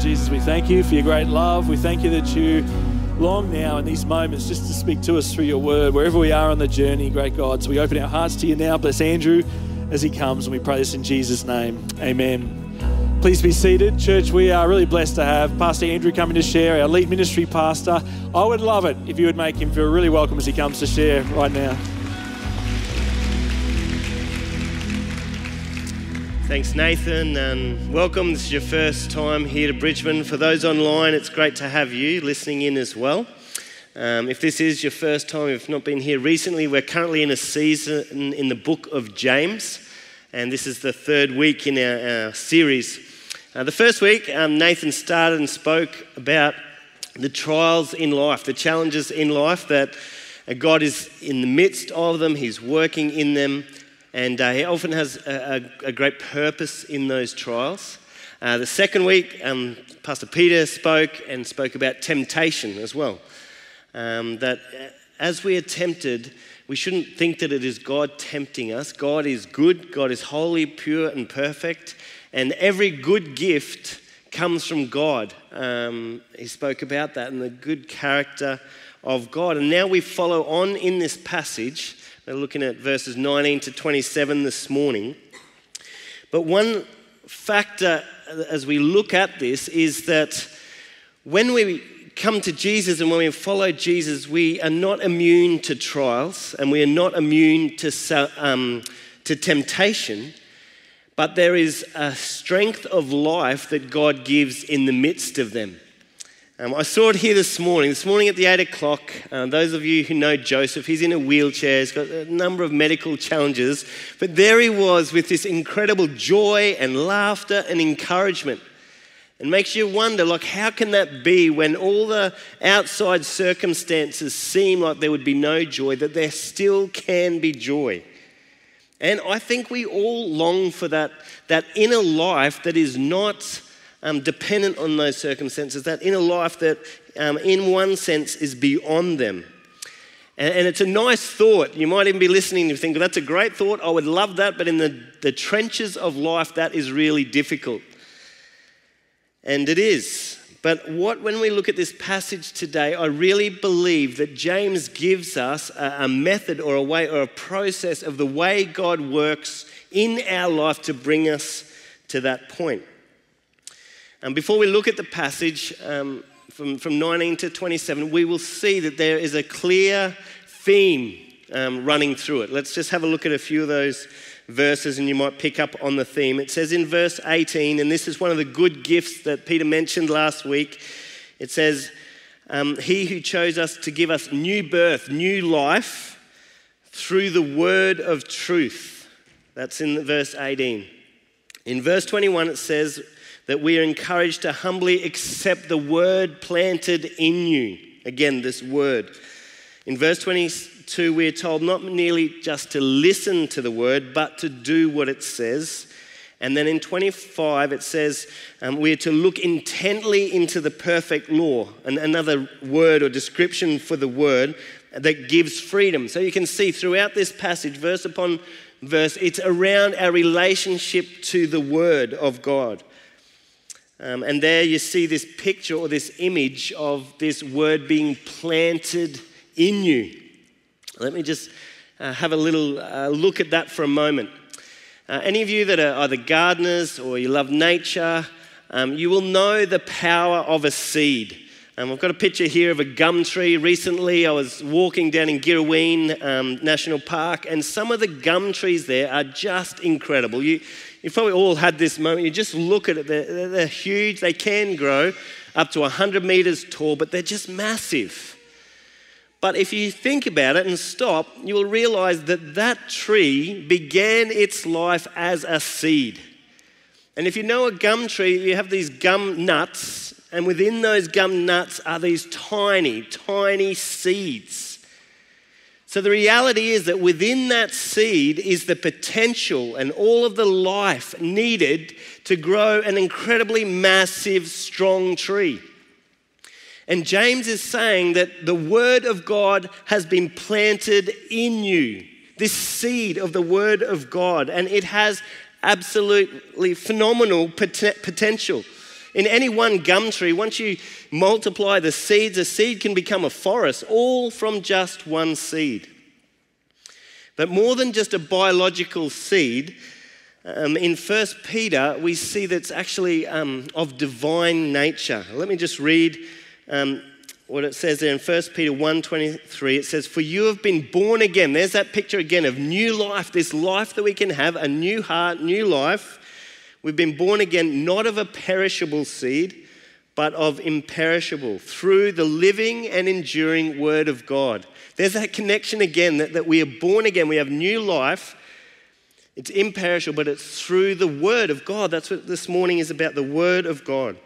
Jesus, we thank you for your great love. We thank you that you long now in these moments just to speak to us through your word, wherever we are on the journey, great God. So we open our hearts to you now. Bless Andrew as he comes, and we pray this in Jesus' name. Amen. Please be seated. Church, we are really blessed to have Pastor Andrew coming to share, our lead ministry pastor. I would love it if you would make him feel really welcome as he comes to share right now. Thanks, Nathan, and welcome. This is your first time here to Bridgeman. For those online, it's great to have you listening in as well. Um, if this is your first time, if not been here recently, we're currently in a season in the book of James, and this is the third week in our, our series. Uh, the first week, um, Nathan started and spoke about the trials in life, the challenges in life that God is in the midst of them, He's working in them and uh, he often has a, a, a, great purpose in those trials. Uh, the second week, um, Pastor Peter spoke and spoke about temptation as well. Um, that uh, as we are tempted, we shouldn't think that it is God tempting us. God is good, God is holy, pure, and perfect, and every good gift comes from God. Um, he spoke about that and the good character of God. And now we follow on in this passage we're looking at verses 19 to 27 this morning. But one factor as we look at this is that when we come to Jesus and when we follow Jesus, we are not immune to trials and we are not immune to, um, to temptation, but there is a strength of life that God gives in the midst of them. Um, I saw it here this morning. This morning at the 8 o'clock, uh, those of you who know Joseph, he's in a wheelchair, he's got a number of medical challenges, but there he was with this incredible joy and laughter and encouragement. It makes you wonder, like, how can that be when all the outside circumstances seem like there would be no joy, that there still can be joy? And I think we all long for that, that inner life that is not um, dependent on those circumstances, that inner life that, um, in one sense, is beyond them. And, and, it's a nice thought. You might even be listening and think, that's a great thought. I would love that. But in the, the trenches of life, that is really difficult. And it is. But what, when we look at this passage today, I really believe that James gives us a, a method or a way or a process of the way God works in our life to bring us to that point. And before we look at the passage um, from, from 19 to 27, we will see that there is a clear theme um, running through it. Let's just have a look at a few of those verses and you might pick up on the theme. It says in verse 18, and this is one of the good gifts that Peter mentioned last week. It says, um, He who chose us to give us new birth, new life through the word of truth. That's in verse 18. In verse 21, it says, that we are encouraged to humbly accept the word planted in you. Again, this word. In verse 22, we are told not merely just to listen to the word, but to do what it says. And then in 25, it says um, we are to look intently into the perfect law, and another word or description for the word that gives freedom. So you can see throughout this passage, verse upon verse, it's around our relationship to the word of God. Um, and there you see this picture or this image of this word being planted in you. Let me just uh, have a little uh, look at that for a moment. Uh, any of you that are either gardeners or you love nature, um, you will know the power of a seed. Um, I've got a picture here of a gum tree. Recently, I was walking down in Girraween um, National Park, and some of the gum trees there are just incredible. You, You've probably all had this moment. You just look at it, they're, they're huge. They can grow up to 100 meters tall, but they're just massive. But if you think about it and stop, you will realize that that tree began its life as a seed. And if you know a gum tree, you have these gum nuts, and within those gum nuts are these tiny, tiny seeds. So the reality is that within that seed is the potential and all of the life needed to grow an incredibly massive, strong tree. And James is saying that the Word of God has been planted in you, this seed of the Word of God, and it has absolutely phenomenal pot- potential. In any one gum tree, once you multiply the seeds, a seed can become a forest, all from just one seed. But more than just a biological seed, um, in 1 Peter, we see that it's actually um, of divine nature. Let me just read um, what it says there in 1 Peter 1.23. It says, For you have been born again. There's that picture again of new life, this life that we can have, a new heart, new life. We've been born again, not of a perishable seed, but of imperishable, through the living and enduring Word of God. There's that connection again that, that we are born again, we have new life it's imperishable, but it's through the Word of God. That's what this morning is about the Word of God.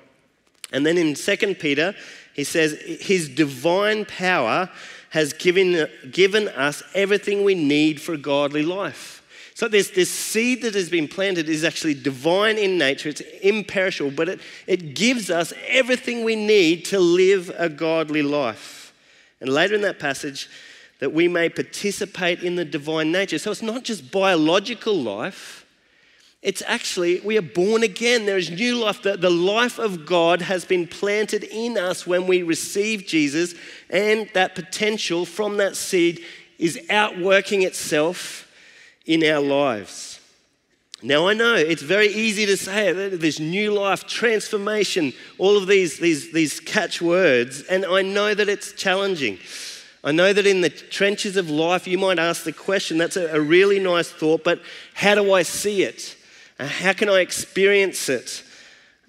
And then in 2 Peter, he says, His divine power has given, given us everything we need for a godly life. So this, this seed that has been planted is actually divine in nature, it's imperishable, but it, it gives us everything we need to live a godly life. And later in that passage, that we may participate in the divine nature. So it's not just biological life, it's actually, we are born again. There is new life. The, the life of God has been planted in us when we receive Jesus, and that potential from that seed is outworking itself in our lives. Now, I know it's very easy to say this new life, transformation, all of these, these, these catchwords, and I know that it's challenging. I know that in the trenches of life, you might ask the question that's a, a really nice thought, but how do I see it? Uh, how can I experience it?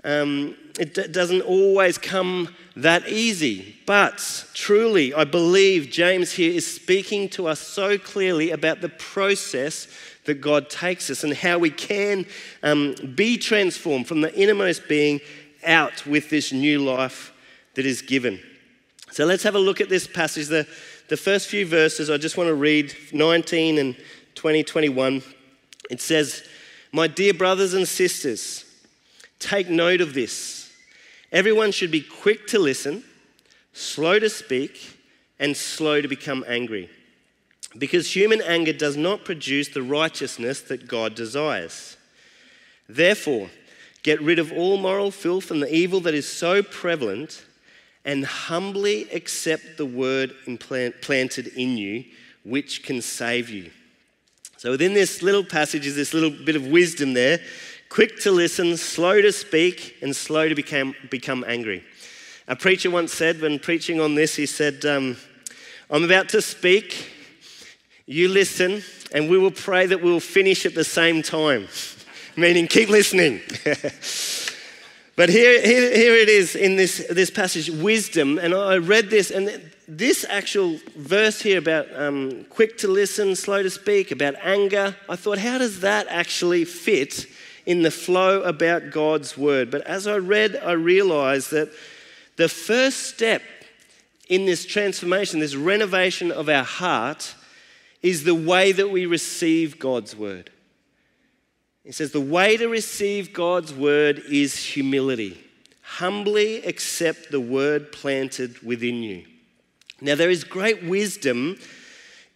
Um, it d- doesn't always come that easy. But truly, I believe James here is speaking to us so clearly about the process that God takes us and how we can um, be transformed from the innermost being out with this new life that is given. So let's have a look at this passage. The, the first few verses, I just want to read 19 and 20, 21. It says, My dear brothers and sisters, take note of this. Everyone should be quick to listen, slow to speak, and slow to become angry. Because human anger does not produce the righteousness that God desires. Therefore, get rid of all moral filth and the evil that is so prevalent and humbly accept the word implanted in you, which can save you. So, within this little passage is this little bit of wisdom there quick to listen, slow to speak, and slow to become, become angry. A preacher once said, when preaching on this, he said, um, I'm about to speak, you listen, and we will pray that we'll finish at the same time. Meaning, keep listening. But here, here, here it is in this, this passage, wisdom. And I read this, and this actual verse here about um, quick to listen, slow to speak, about anger, I thought, how does that actually fit in the flow about God's word? But as I read, I realized that the first step in this transformation, this renovation of our heart, is the way that we receive God's word. He says, The way to receive God's word is humility. Humbly accept the word planted within you. Now, there is great wisdom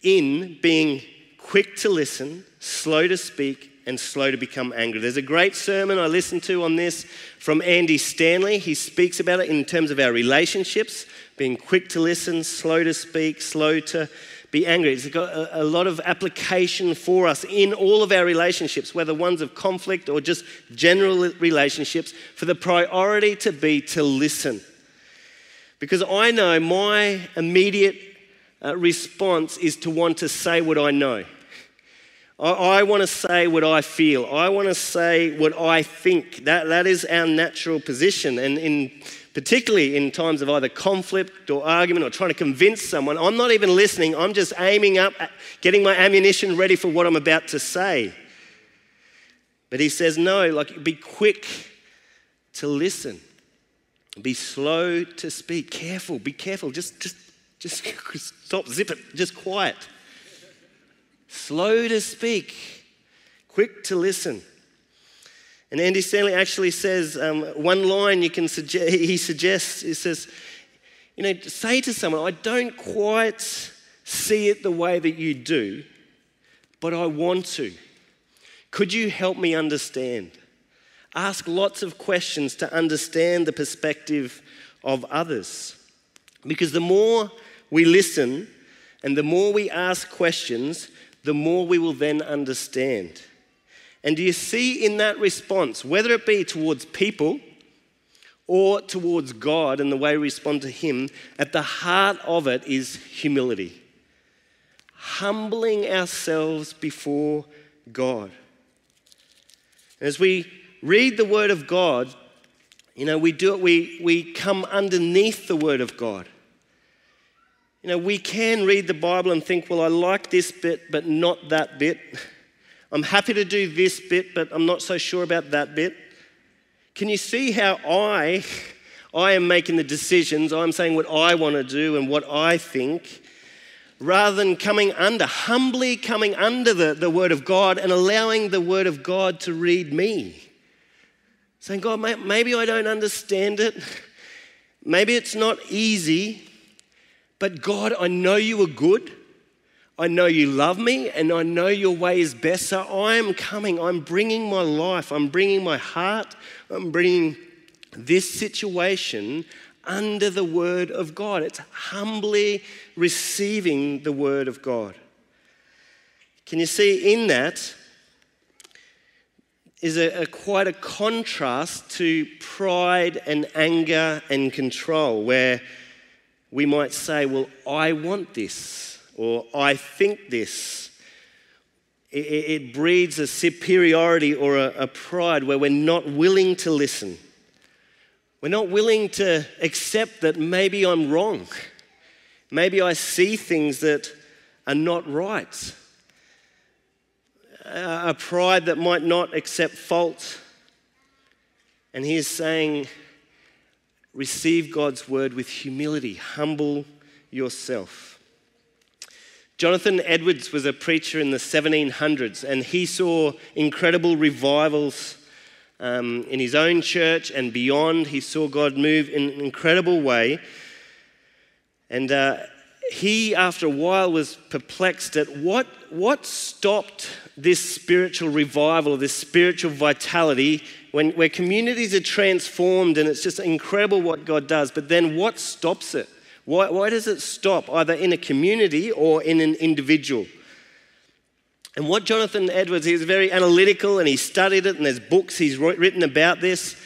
in being quick to listen, slow to speak, and slow to become angry. There's a great sermon I listened to on this from Andy Stanley. He speaks about it in terms of our relationships, being quick to listen, slow to speak, slow to be angry. It's got a, a, lot of application for us in all of our relationships, whether ones of conflict or just general relationships, for the priority to be to listen. Because I know my immediate uh, response is to want to say what I know. I, I want to say what I feel. I want to say what I think. That, that is our natural position. And in particularly in times of either conflict or argument or trying to convince someone, I'm not even listening. I'm just aiming up, getting my ammunition ready for what I'm about to say. But he says, no, like be quick to listen. Be slow to speak. Careful, be careful. Just, just, just stop, zip it, just quiet. Slow to speak, quick to listen. And Andy Stanley actually says um, one line you can suggest, he suggests, he says, you know, say to someone, I don't quite see it the way that you do, but I want to. Could you help me understand? Ask lots of questions to understand the perspective of others. Because the more we listen and the more we ask questions, the more we will then understand. And do you see in that response, whether it be towards people or towards God and the way we respond to Him, at the heart of it is humility. Humbling ourselves before God. As we read the Word of God, you know, we do it, we, we come underneath the Word of God. You know, we can read the Bible and think, well, I like this bit, but not that bit. I'm happy to do this bit, but I'm not so sure about that bit. Can you see how I, I am making the decisions? I'm saying what I want to do and what I think, rather than coming under, humbly coming under the, the Word of God and allowing the Word of God to read me. Saying, God, maybe I don't understand it. Maybe it's not easy, but God, I know you are good. I know you love me and I know your way is best. So I am coming. I'm bringing my life. I'm bringing my heart. I'm bringing this situation under the word of God. It's humbly receiving the word of God. Can you see in that is a, a, quite a contrast to pride and anger and control, where we might say, Well, I want this, or I think this. It, it breeds a superiority or a, a pride where we're not willing to listen. We're not willing to accept that maybe I'm wrong. Maybe I see things that are not right a pride that might not accept fault. And he is saying, receive God's word with humility, humble yourself. Jonathan Edwards was a preacher in the 1700s, and he saw incredible revivals um, in his own church and beyond. He saw God move in an incredible way. And uh, he, after a while, was perplexed at what, what stopped this spiritual revival, this spiritual vitality, when, where communities are transformed and it's just incredible what God does. But then what stops it? Why, why does it stop either in a community or in an individual? And what Jonathan Edwards, he was very analytical and he studied it, and there's books he's written about this.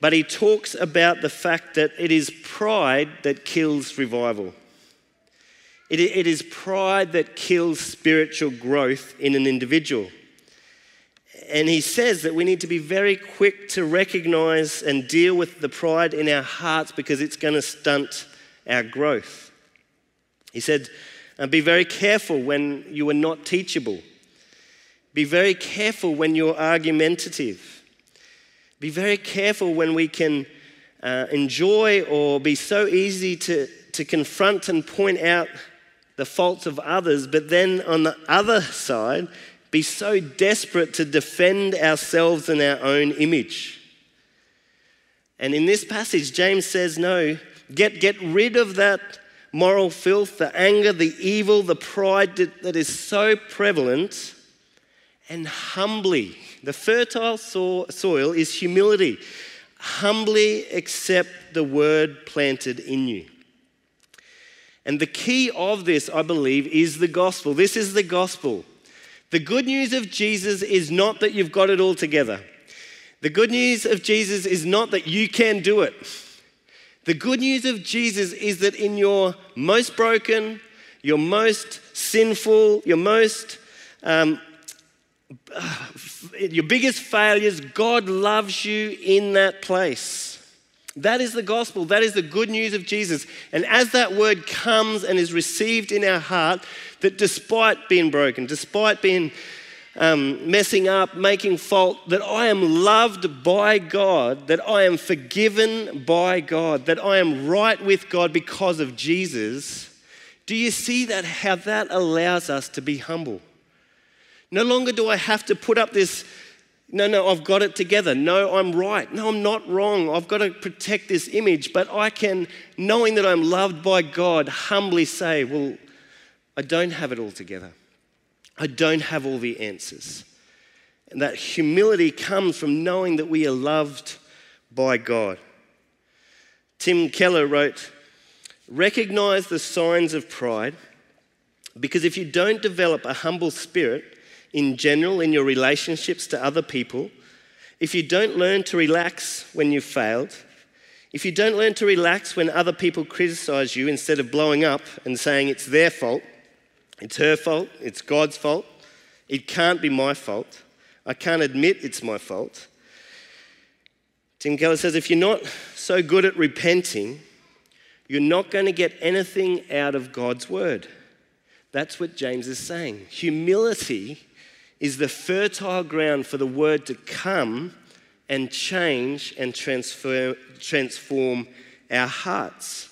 But he talks about the fact that it is pride that kills revival. It, it is pride that kills spiritual growth in an individual. And he says that we need to be very quick to recognize and deal with the pride in our hearts because it's going to stunt our growth. He said, uh, Be very careful when you are not teachable. Be very careful when you're argumentative. Be very careful when we can uh, enjoy or be so easy to, to confront and point out the faults of others, but then on the other side, be so desperate to defend ourselves and our own image. And in this passage, James says, No, get, get rid of that moral filth, the anger, the evil, the pride that, that is so prevalent, and humbly. The fertile so- soil is humility. Humbly accept the word planted in you. And the key of this, I believe, is the gospel. This is the gospel. The good news of Jesus is not that you've got it all together. The good news of Jesus is not that you can do it. The good news of Jesus is that in your most broken, your most sinful, your most, um, your biggest failures, God loves you in that place. That is the gospel. That is the good news of Jesus. And as that word comes and is received in our heart, that despite being broken, despite being um, messing up, making fault, that I am loved by God, that I am forgiven by God, that I am right with God because of Jesus. Do you see that? How that allows us to be humble. No longer do I have to put up this no, no, I've got it together. No, I'm right. No, I'm not wrong. I've got to protect this image. But I can, knowing that I'm loved by God, humbly say, Well, I don't have it all together. I don't have all the answers. And that humility comes from knowing that we are loved by God. Tim Keller wrote, Recognize the signs of pride because if you don't develop a humble spirit in general in your relationships to other people, if you don't learn to relax when you've failed, if you don't learn to relax when other people criticize you instead of blowing up and saying it's their fault, it's her fault, it's God's fault, it can't be my fault, I can't admit it's my fault. Tim Keller says if you're not so good at repenting, you're not going to get anything out of God's word. That's what James is saying. Humility is the fertile ground for the word to come and change and transfer, transform our hearts.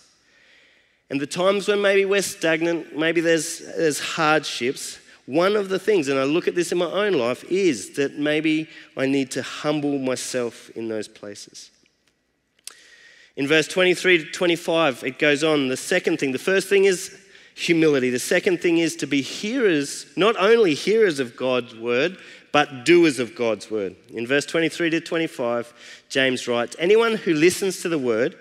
And the times when maybe we're stagnant, maybe there's, there's hardships, one of the things, and I look at this in my own life, is that maybe I need to humble myself in those places. In verse 23 to 25, it goes on. The second thing, the first thing is humility. The second thing is to be hearers, not only hearers of God's word, but doers of God's word. In verse 23 to 25, James writes Anyone who listens to the word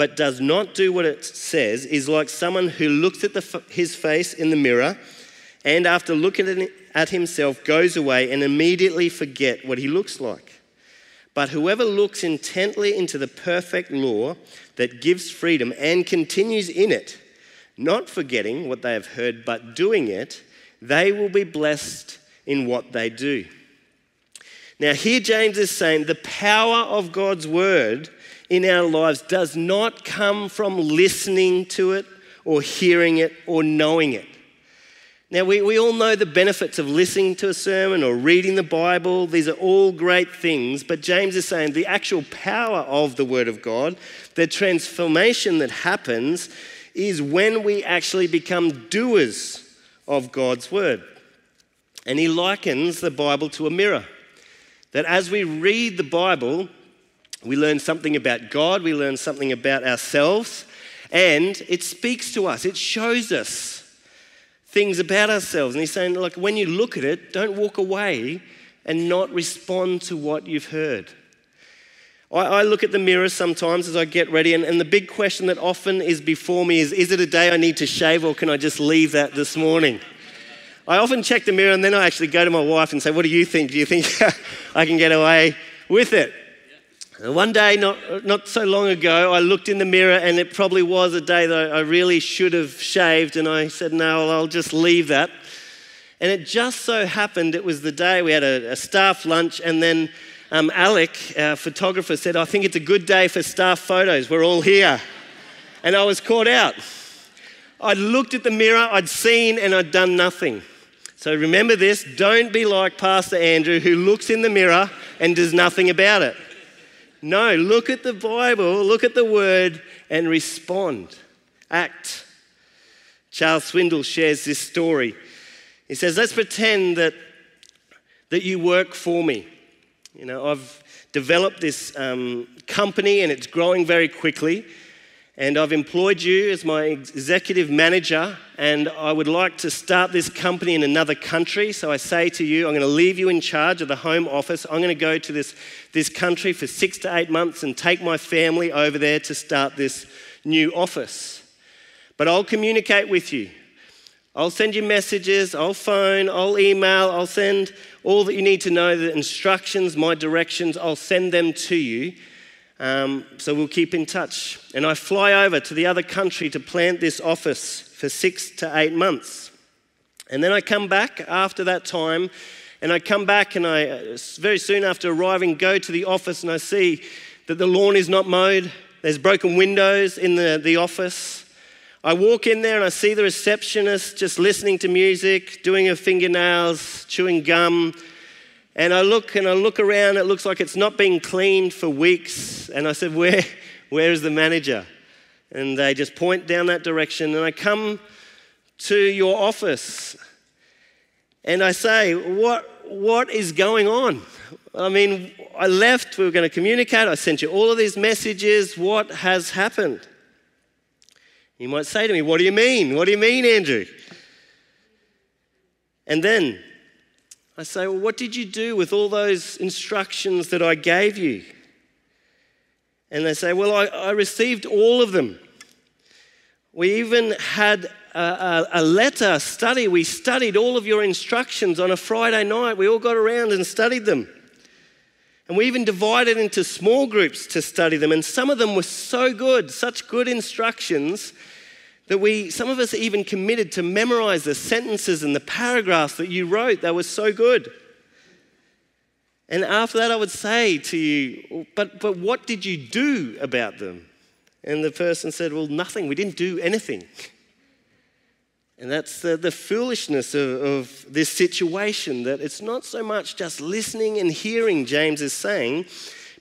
but does not do what it says is like someone who looks at the, his face in the mirror and after looking at himself goes away and immediately forget what he looks like. But whoever looks intently into the perfect law that gives freedom and continues in it, not forgetting what they have heard, but doing it, they will be blessed in what they do. Now, here James is saying the power of God's word in our lives does not come from listening to it or hearing it or knowing it. Now, we, we all know the benefits of listening to a sermon or reading the Bible. These are all great things. But James is saying the actual power of the Word of God, the transformation that happens, is when we actually become doers of God's Word. And he likens the Bible to a mirror. That as we read the Bible, we learn something about God, we learn something about ourselves, and it speaks to us, it shows us things about ourselves. And he's saying, like, when you look at it, don't walk away and not respond to what you've heard. I, I look at the mirror sometimes as I get ready, and, and the big question that often is before me is Is it a day I need to shave, or can I just leave that this morning? I often check the mirror and then I actually go to my wife and say, What do you think? Do you think I can get away with it? One day, not, not so long ago, I looked in the mirror and it probably was a day that I really should have shaved, and I said, No, I'll just leave that. And it just so happened it was the day we had a, a staff lunch, and then um, Alec, our photographer, said, I think it's a good day for staff photos. We're all here. And I was caught out. I'd looked at the mirror, I'd seen, and I'd done nothing. So remember this don't be like Pastor Andrew who looks in the mirror and does nothing about it. No, look at the Bible, look at the word, and respond. Act. Charles Swindoll shares this story. He says, Let's pretend that, that you work for me. You know, I've developed this um, company and it's growing very quickly. And I've employed you as my executive manager, and I would like to start this company in another country. So I say to you, I'm going to leave you in charge of the home office. I'm going to go to this, this country for six to eight months and take my family over there to start this new office. But I'll communicate with you. I'll send you messages, I'll phone, I'll email, I'll send all that you need to know the instructions, my directions, I'll send them to you. Um, so we'll keep in touch. And I fly over to the other country to plant this office for six to eight months. And then I come back after that time, and I come back and I, uh, very soon after arriving, go to the office and I see that the lawn is not mowed, there's broken windows in the, the office. I walk in there and I see the receptionist just listening to music, doing her fingernails, chewing gum, and I look and I look around, it looks like it's not been cleaned for weeks. And I said, Where, where is the manager? And they just point down that direction. And I come to your office and I say, What, what is going on? I mean, I left, we were going to communicate, I sent you all of these messages. What has happened? You might say to me, What do you mean? What do you mean, Andrew? And then I say, Well, what did you do with all those instructions that I gave you? And they say, Well, I, I received all of them. We even had a, a, a, letter study. We studied all of your instructions on a Friday night. We all got around and studied them. And we even divided into small groups to study them. And some of them were so good, such good instructions, that we, some of us even committed to memorize the sentences and the paragraphs that you wrote. They were so good. And after that, I would say to you, but, but what did you do about them? And the person said, Well, nothing. We didn't do anything. And that's the, the foolishness of, of this situation that it's not so much just listening and hearing, James is saying,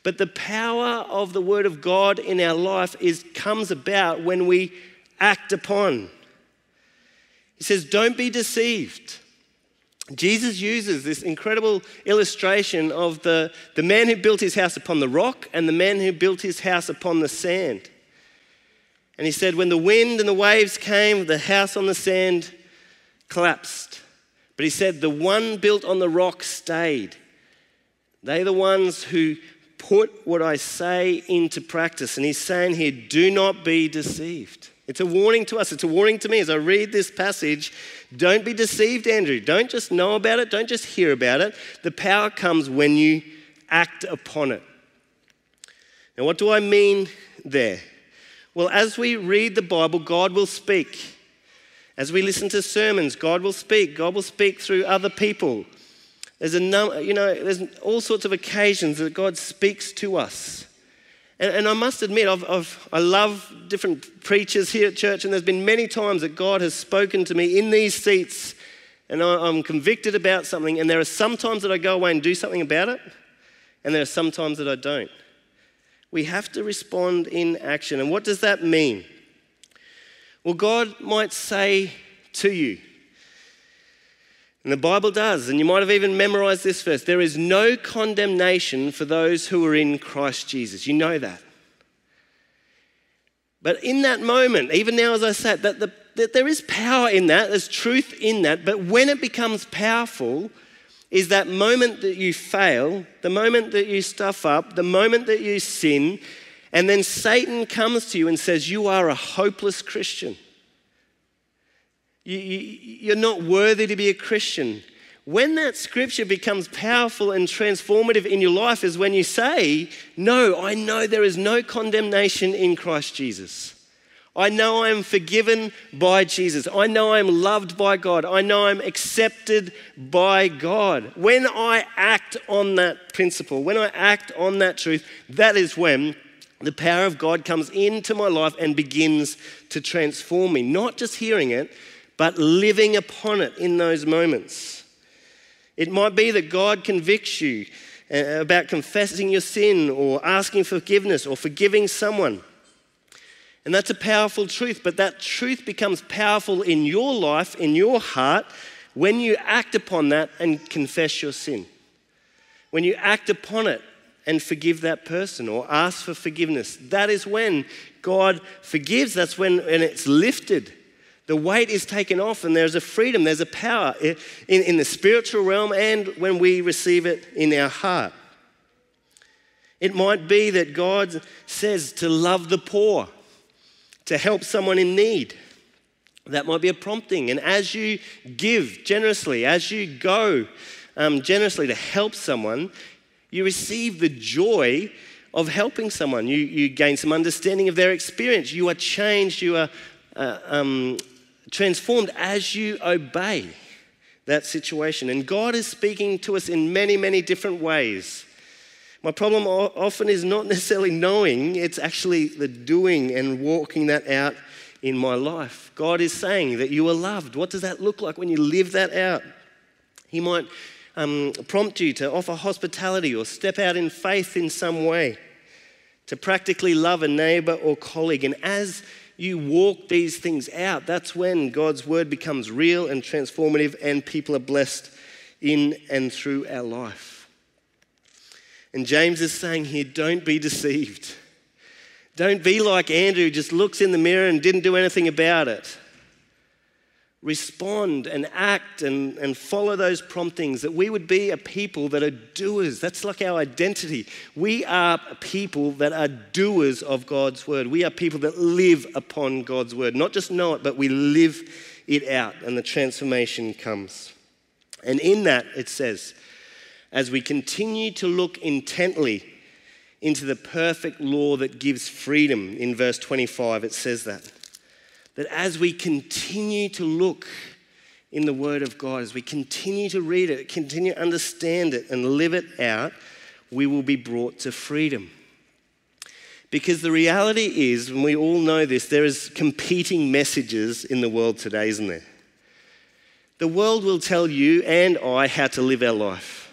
but the power of the Word of God in our life is, comes about when we act upon. He says, Don't be deceived. Jesus uses this incredible illustration of the, the man who built his house upon the rock and the man who built his house upon the sand. And he said, When the wind and the waves came, the house on the sand collapsed. But he said, The one built on the rock stayed. They're the ones who put what I say into practice. And he's saying here, Do not be deceived. It's a warning to us. It's a warning to me as I read this passage. Don't be deceived, Andrew. Don't just know about it, don't just hear about it. The power comes when you act upon it. Now, what do I mean there? Well, as we read the Bible, God will speak. As we listen to sermons, God will speak. God will speak through other people. There's a num- you know, there's all sorts of occasions that God speaks to us. And, and I must admit, I've, I've, I love different preachers here at church, and there's been many times that God has spoken to me in these seats, and I, I'm convicted about something, and there are some times that I go away and do something about it, and there are some times that I don't. We have to respond in action. And what does that mean? Well, God might say to you, and the Bible does, and you might have even memorized this verse there is no condemnation for those who are in Christ Jesus. You know that. But in that moment, even now as I said, that, the, that there is power in that, there's truth in that, but when it becomes powerful, is that moment that you fail, the moment that you stuff up, the moment that you sin, and then Satan comes to you and says, You are a hopeless Christian. You, are not worthy to be a Christian. When that scripture becomes powerful and transformative in your life is when you say, No, I know there is no condemnation in Christ Jesus. I know I am forgiven by Jesus. I know I am loved by God. I know I'm accepted by God. When I act on that principle, when I act on that truth, that is when the power of God comes into my life and begins to transform me. Not just hearing it, but living upon it in those moments. It might be that God convicts you uh, about confessing your sin or asking forgiveness or forgiving someone. And that's a powerful truth, but that truth becomes powerful in your life, in your heart, when you act upon that and confess your sin. When you act upon it and forgive that person or ask for forgiveness, that is when God forgives. That's when and it's lifted. The weight is taken off, and there's a freedom, there's a power in, in the spiritual realm and when we receive it in our heart. It might be that God says to love the poor to help someone in need. That might be a prompting. And as you give generously, as you go um, generously to help someone, you receive the joy of helping someone. You, you gain some understanding of their experience. You are changed, you are uh, um, transformed as you obey that situation. And God is speaking to us in many, many different ways. My problem often is not necessarily knowing, it's actually the doing and walking that out in my life. God is saying that you are loved. What does that look like when you live that out? He might um, prompt you to offer hospitality or step out in faith in some way, to practically love a neighbor or colleague. And as you walk these things out, that's when God's word becomes real and transformative, and people are blessed in and through our life. And James is saying here don't be deceived. Don't be like Andrew, just looks in the mirror and didn't do anything about it. Respond and act and, and follow those promptings, that we would be a people that are doers. That's like our identity. We are people that are doers of God's word. We are people that live upon God's word, not just know it, but we live it out, and the transformation comes. And in that, it says, as we continue to look intently into the perfect law that gives freedom, in verse 25, it says that that as we continue to look in the Word of God, as we continue to read it, continue to understand it, and live it out, we will be brought to freedom. Because the reality is, and we all know this, there is competing messages in the world today, isn't there? The world will tell you and I how to live our life.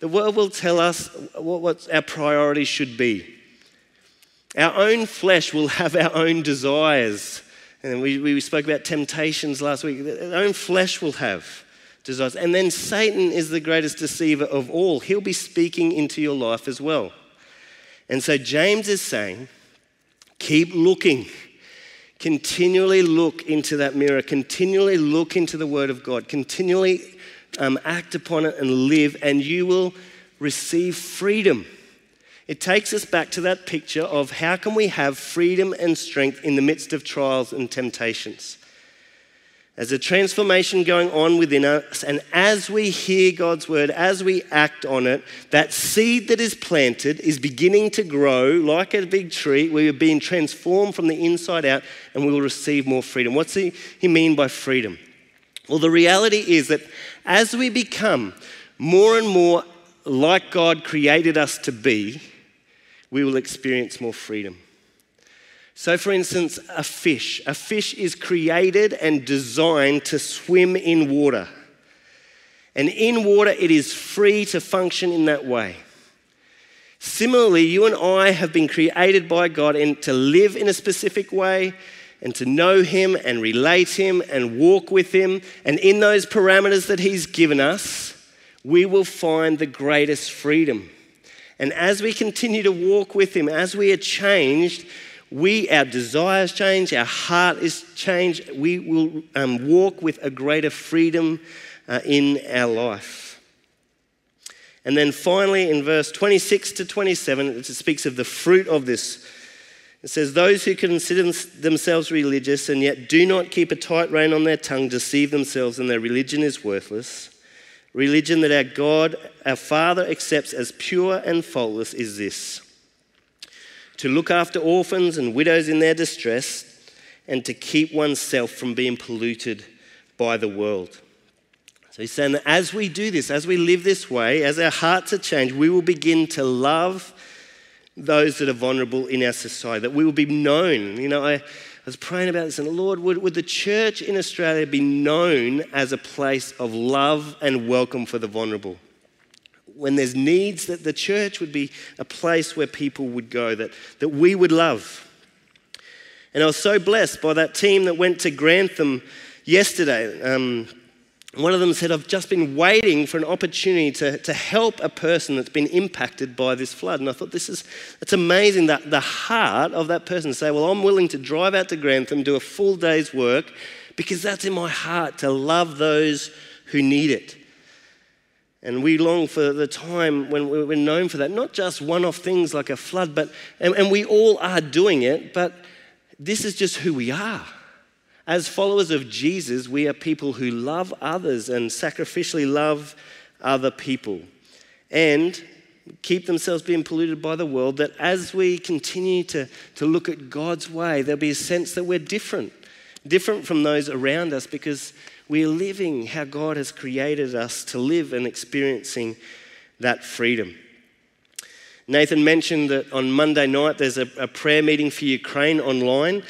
The world will tell us what, what our priorities should be. Our own flesh will have our own desires and we, we spoke about temptations last week. Their own flesh will have desires. And then Satan is the greatest deceiver of all. He'll be speaking into your life as well. And so James is saying, keep looking. Continually look into that mirror. Continually look into the Word of God. Continually um, act upon it and live, and you will receive freedom. It takes us back to that picture of how can we have freedom and strength in the midst of trials and temptations. There's a transformation going on within us, and as we hear God's word, as we act on it, that seed that is planted is beginning to grow like a big tree. We are being transformed from the inside out, and we will receive more freedom. What's he, he mean by freedom? Well, the reality is that as we become more and more like God created us to be, we will experience more freedom. So, for instance, a fish. A fish is created and designed to swim in water. And in water, it is free to function in that way. Similarly, you and I have been created by God and to live in a specific way and to know Him and relate Him and walk with Him. And in those parameters that He's given us, we will find the greatest freedom. And as we continue to walk with Him, as we are changed, we, our desires change, our heart is changed. We will um, walk with a greater freedom uh, in our life. And then finally, in verse 26 to 27, it speaks of the fruit of this. It says, Those who consider themselves religious and yet do not keep a tight rein on their tongue deceive themselves, and their religion is worthless. Religion that our God, our Father, accepts as pure and faultless is this to look after orphans and widows in their distress, and to keep oneself from being polluted by the world. So he's saying that as we do this, as we live this way, as our hearts are changed, we will begin to love those that are vulnerable in our society, that we will be known. You know, I, was praying about this, and Lord, would, would the church in Australia be known as a place of love and welcome for the vulnerable? When there's needs, that the church would be a place where people would go, that, that we would love. And I was so blessed by that team that went to Grantham yesterday. Um, one of them said, I've just been waiting for an opportunity to, to help a person that's been impacted by this flood. And I thought, this is, it's amazing that the heart of that person say, well, I'm willing to drive out to Grantham, do a full day's work, because that's in my heart to love those who need it. And we long for the time when we're known for that, not just one off things like a flood, but, and, and we all are doing it, but this is just who we are. As followers of Jesus, we are people who love others and sacrificially love other people and keep themselves being polluted by the world. That as we continue to, to look at God's way, there'll be a sense that we're different, different from those around us because we're living how God has created us to live and experiencing that freedom. Nathan mentioned that on Monday night there's a, a prayer meeting for Ukraine online.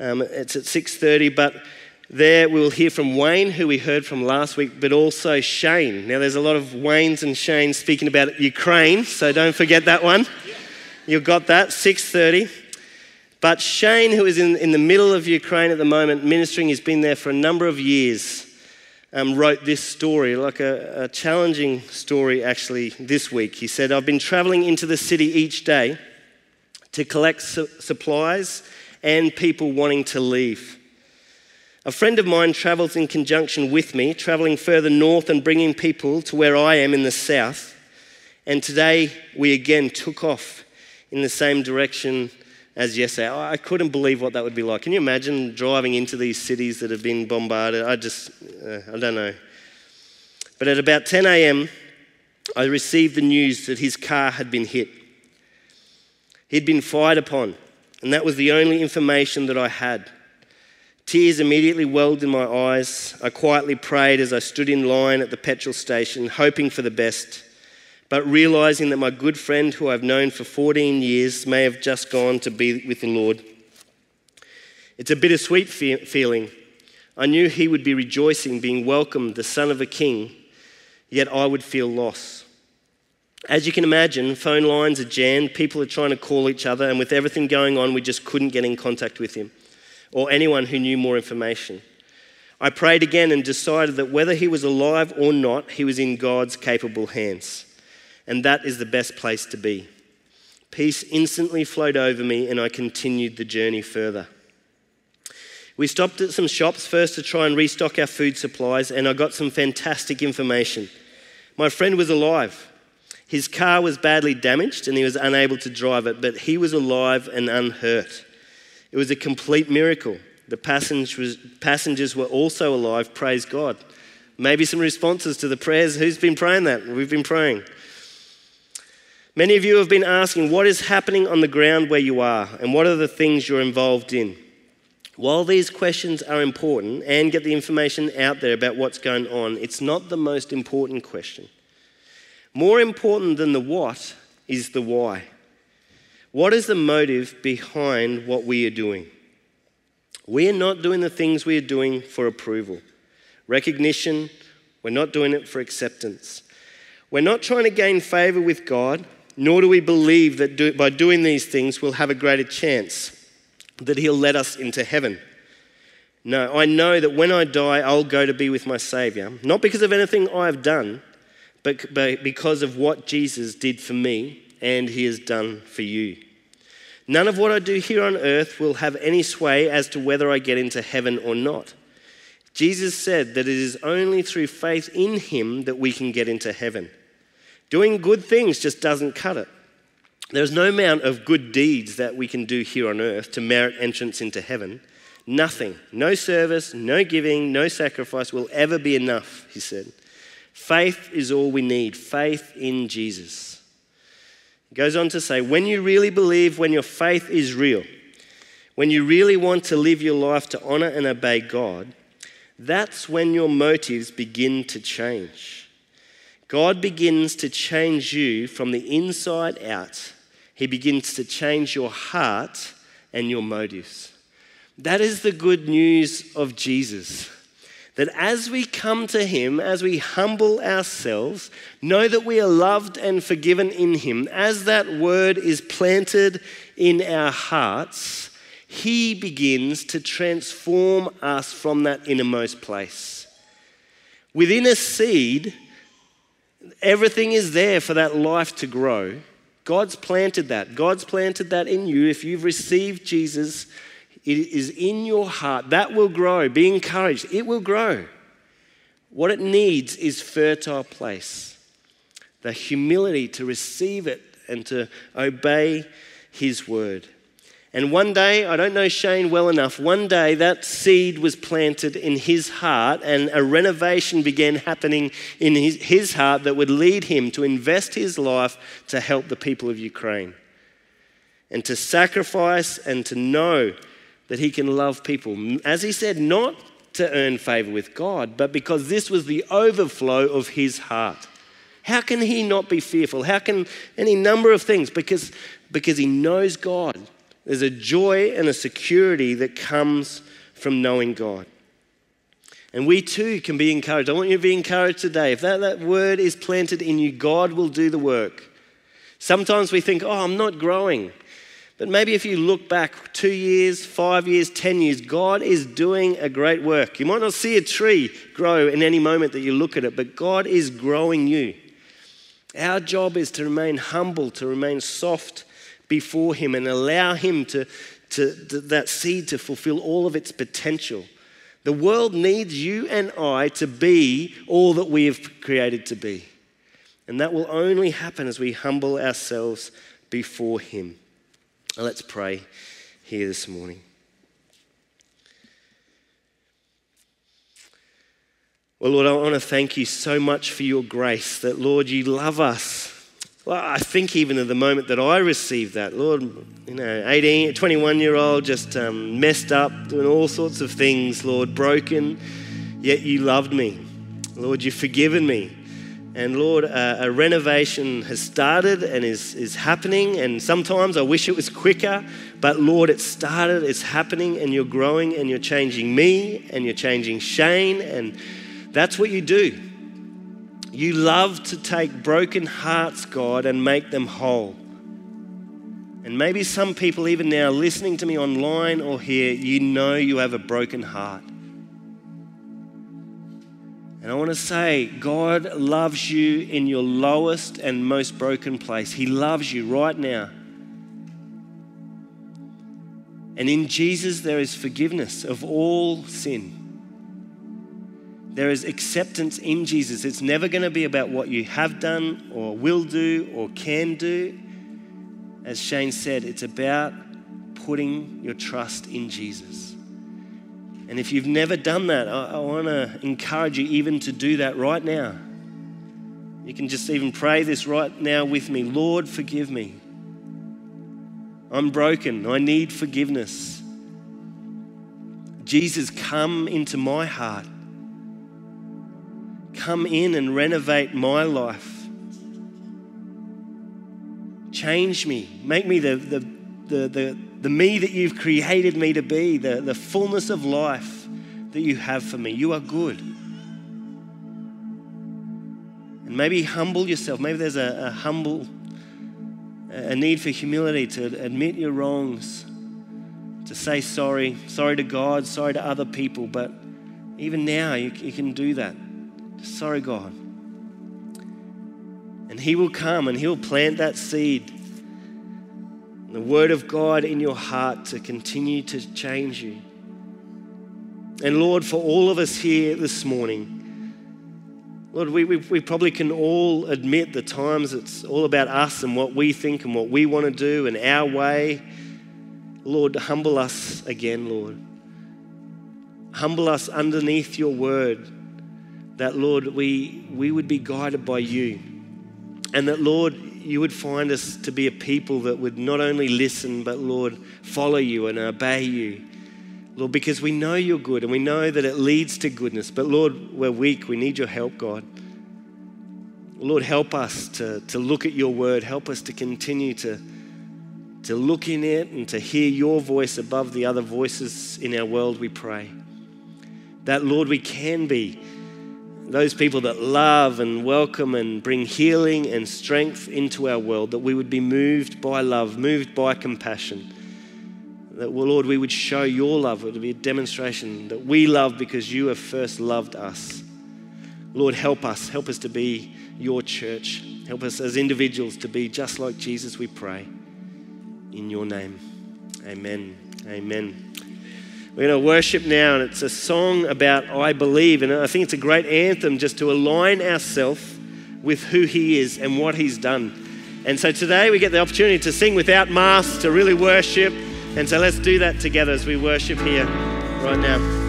Um, it's at 6.30, but there we'll hear from Wayne, who we heard from last week, but also Shane. Now, there's a lot of Waynes and Shanes speaking about Ukraine, so don't forget that one. You've got that, 6.30. But Shane, who is in, in the middle of Ukraine at the moment, ministering, he's been there for a number of years, um, wrote this story, like a, a challenging story actually this week. He said, I've been traveling into the city each day to collect su- supplies and people wanting to leave. A friend of mine travels in conjunction with me, traveling further north and bringing people to where I am in the south. And today we again took off in the same direction as yesterday. I couldn't believe what that would be like. Can you imagine driving into these cities that have been bombarded? I just, uh, I don't know. But at about 10 a.m., I received the news that his car had been hit. He'd been fired upon, and that was the only information that I had. Tears immediately welled in my eyes. I quietly prayed as I stood in line at the petrol station, hoping for the best, but realizing that my good friend, who I've known for 14 years, may have just gone to be with the Lord. It's a bittersweet fe- feeling. I knew he would be rejoicing, being welcomed, the son of a king, yet I would feel loss. As you can imagine, phone lines are jammed, people are trying to call each other, and with everything going on, we just couldn't get in contact with him or anyone who knew more information. I prayed again and decided that whether he was alive or not, he was in God's capable hands. And that is the best place to be. Peace instantly flowed over me, and I continued the journey further. We stopped at some shops first to try and restock our food supplies, and I got some fantastic information. My friend was alive. His car was badly damaged and he was unable to drive it, but he was alive and unhurt. It was a complete miracle. The passengers were also alive, praise God. Maybe some responses to the prayers. Who's been praying that? We've been praying. Many of you have been asking what is happening on the ground where you are and what are the things you're involved in. While these questions are important and get the information out there about what's going on, it's not the most important question. More important than the what is the why. What is the motive behind what we are doing? We are not doing the things we are doing for approval, recognition. We're not doing it for acceptance. We're not trying to gain favor with God, nor do we believe that do, by doing these things we'll have a greater chance that He'll let us into heaven. No, I know that when I die, I'll go to be with my Savior, not because of anything I've done, but because of what Jesus did for me and he has done for you. None of what I do here on earth will have any sway as to whether I get into heaven or not. Jesus said that it is only through faith in him that we can get into heaven. Doing good things just doesn't cut it. There's no amount of good deeds that we can do here on earth to merit entrance into heaven. Nothing, no service, no giving, no sacrifice will ever be enough, he said. Faith is all we need faith in Jesus. He goes on to say, when you really believe, when your faith is real, when you really want to live your life to honor and obey God, that's when your motives begin to change. God begins to change you from the inside out. He begins to change your heart and your motives. That is the good news of Jesus that as we come to Him, as we humble ourselves, know that we are loved and forgiven in Him, as that word is planted in our hearts, He begins to transform us from that innermost place. Within a seed, everything is there for that life to grow. God's planted that. God's planted that in you. If you've received Jesus, it is in your heart. That will grow. Be encouraged. It will grow. What it needs is fertile place. The humility to receive it and to obey his word. And one day, I don't know Shane well enough, one day that seed was planted in his heart and a renovation began happening in his, his heart that would lead him to invest his life to help the people of Ukraine and to sacrifice and to know that he can love people. As he said, not to earn favor with God, but because this was the overflow of his heart. How can he not be fearful? How can any number of things? Because, because he knows God. There's a joy and a security that comes from knowing God. And we too can be encouraged. I want you to be encouraged today. If that, that word is planted in you, God will do the work. Sometimes we think, oh, I'm not growing. But maybe if you look back two years, five years, 10 years, God is doing a great work. You might not see a tree grow in any moment that you look at it, but God is growing you. Our job is to remain humble, to remain soft before Him and allow Him to, to, to that seed to fulfill all of its potential The world needs you and I to be all that we have created to be. And that will only happen as we humble ourselves before Him. Let's pray here this morning. Well, Lord, I want to thank you so much for your grace that, Lord, you love us. Well, I think even at the moment that I received that, Lord, you know, 18, 21 year old, just um, messed up, doing all sorts of things, Lord, broken, yet you loved me. Lord, you've forgiven me. And Lord, uh, a renovation has started and is, is happening. And sometimes I wish it was quicker, but Lord, it started, it's happening, and you're growing and you're changing me and you're changing Shane. And that's what you do. You love to take broken hearts, God, and make them whole. And maybe some people, even now, listening to me online or here, you know you have a broken heart. And I want to say, God loves you in your lowest and most broken place. He loves you right now. And in Jesus, there is forgiveness of all sin. There is acceptance in Jesus. It's never going to be about what you have done or will do or can do. As Shane said, it's about putting your trust in Jesus. And if you've never done that, I, I want to encourage you even to do that right now. You can just even pray this right now with me Lord, forgive me. I'm broken. I need forgiveness. Jesus, come into my heart come in and renovate my life. Change me. Make me the, the, the, the, the me that you've created me to be, the, the fullness of life that you have for me. You are good. And maybe humble yourself. Maybe there's a, a humble, a need for humility to admit your wrongs, to say sorry, sorry to God, sorry to other people. But even now, you, you can do that. Sorry, God. And He will come and He'll plant that seed, the Word of God in your heart to continue to change you. And Lord, for all of us here this morning, Lord, we, we, we, probably can all admit the times it's all about us and what we think and what we want to do and our way. Lord, humble us again, Lord. Humble us underneath your word that, Lord, we, we would be guided by you. And that, Lord, you would find us to be a people that would not only listen, but, Lord, follow you and obey you. Lord, because we know you're good and we know that it leads to goodness. But, Lord, we're weak. We need your help, God. Lord, help us to, to look at your word. Help us to continue to, to look in it and to hear your voice above the other voices in our world, we pray. That, Lord, we can be those people that love and welcome and bring healing and strength into our world, that we would be moved by love, moved by compassion. That, well, Lord, we would show your love. It would be a demonstration that we love because you have first loved us. Lord, help us. Help us to be your church. Help us as individuals to be just like Jesus, we pray. In your name. Amen. Amen. We're going to worship now, and it's a song about I believe. And I think it's a great anthem just to align ourselves with who He is and what He's done. And so today we get the opportunity to sing without masks, to really worship. And so let's do that together as we worship here right now.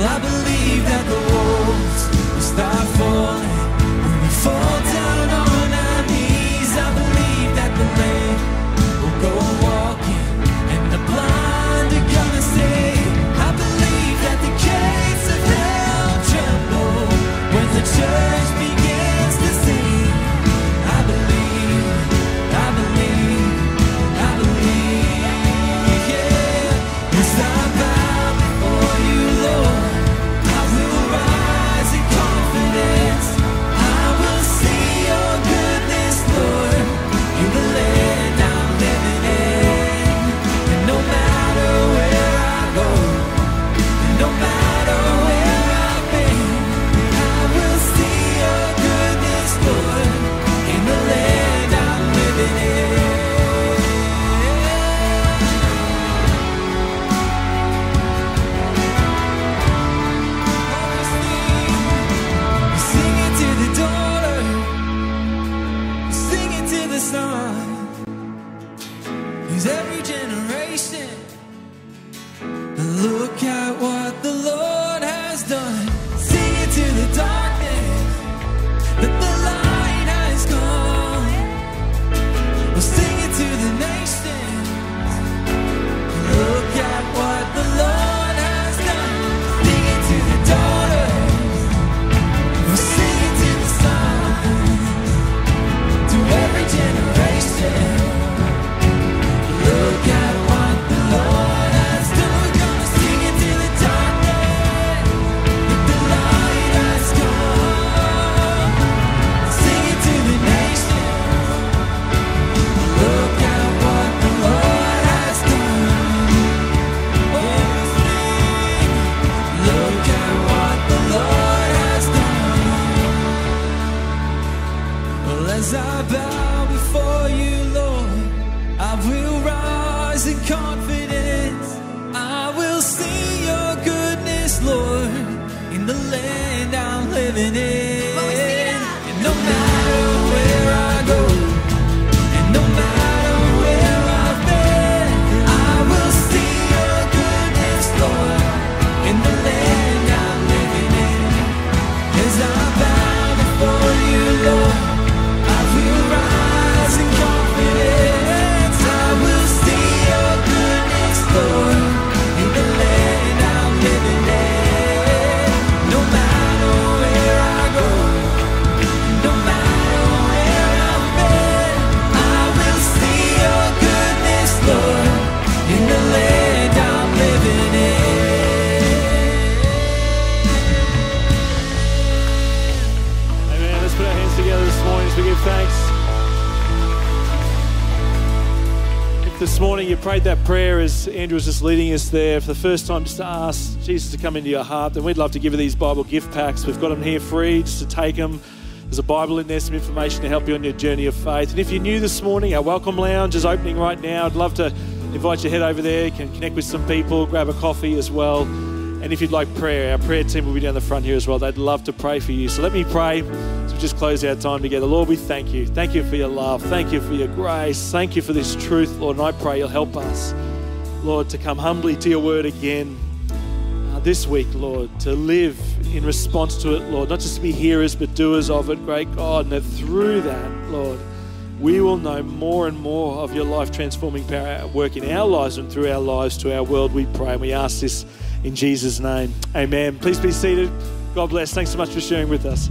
I believe that the walls will start falling. This morning you prayed that prayer as Andrew was just leading us there for the first time, just to ask Jesus to come into your heart, then we'd love to give you these Bible gift packs. We've got them here free just to take them. There's a Bible in there, some information to help you on your journey of faith. And if you're new this morning, our welcome lounge is opening right now. I'd love to invite you to head over there, you can connect with some people, grab a coffee as well. And if you'd like prayer, our prayer team will be down the front here as well. They'd love to pray for you. So let me pray just close our time together. Lord, we thank you. Thank you for your love. Thank you for your grace. Thank you for this truth, Lord. And I pray you'll help us, Lord, to come humbly to your word again uh, this week, Lord, to live in response to it, Lord, not just to be hearers but doers of it, great God, and that through that, Lord, we will know more and more of your life transforming power at work in our lives and through our lives to our world, we pray. And we ask this in Jesus' name. Amen. Please be seated. God bless. Thanks so much for sharing with us.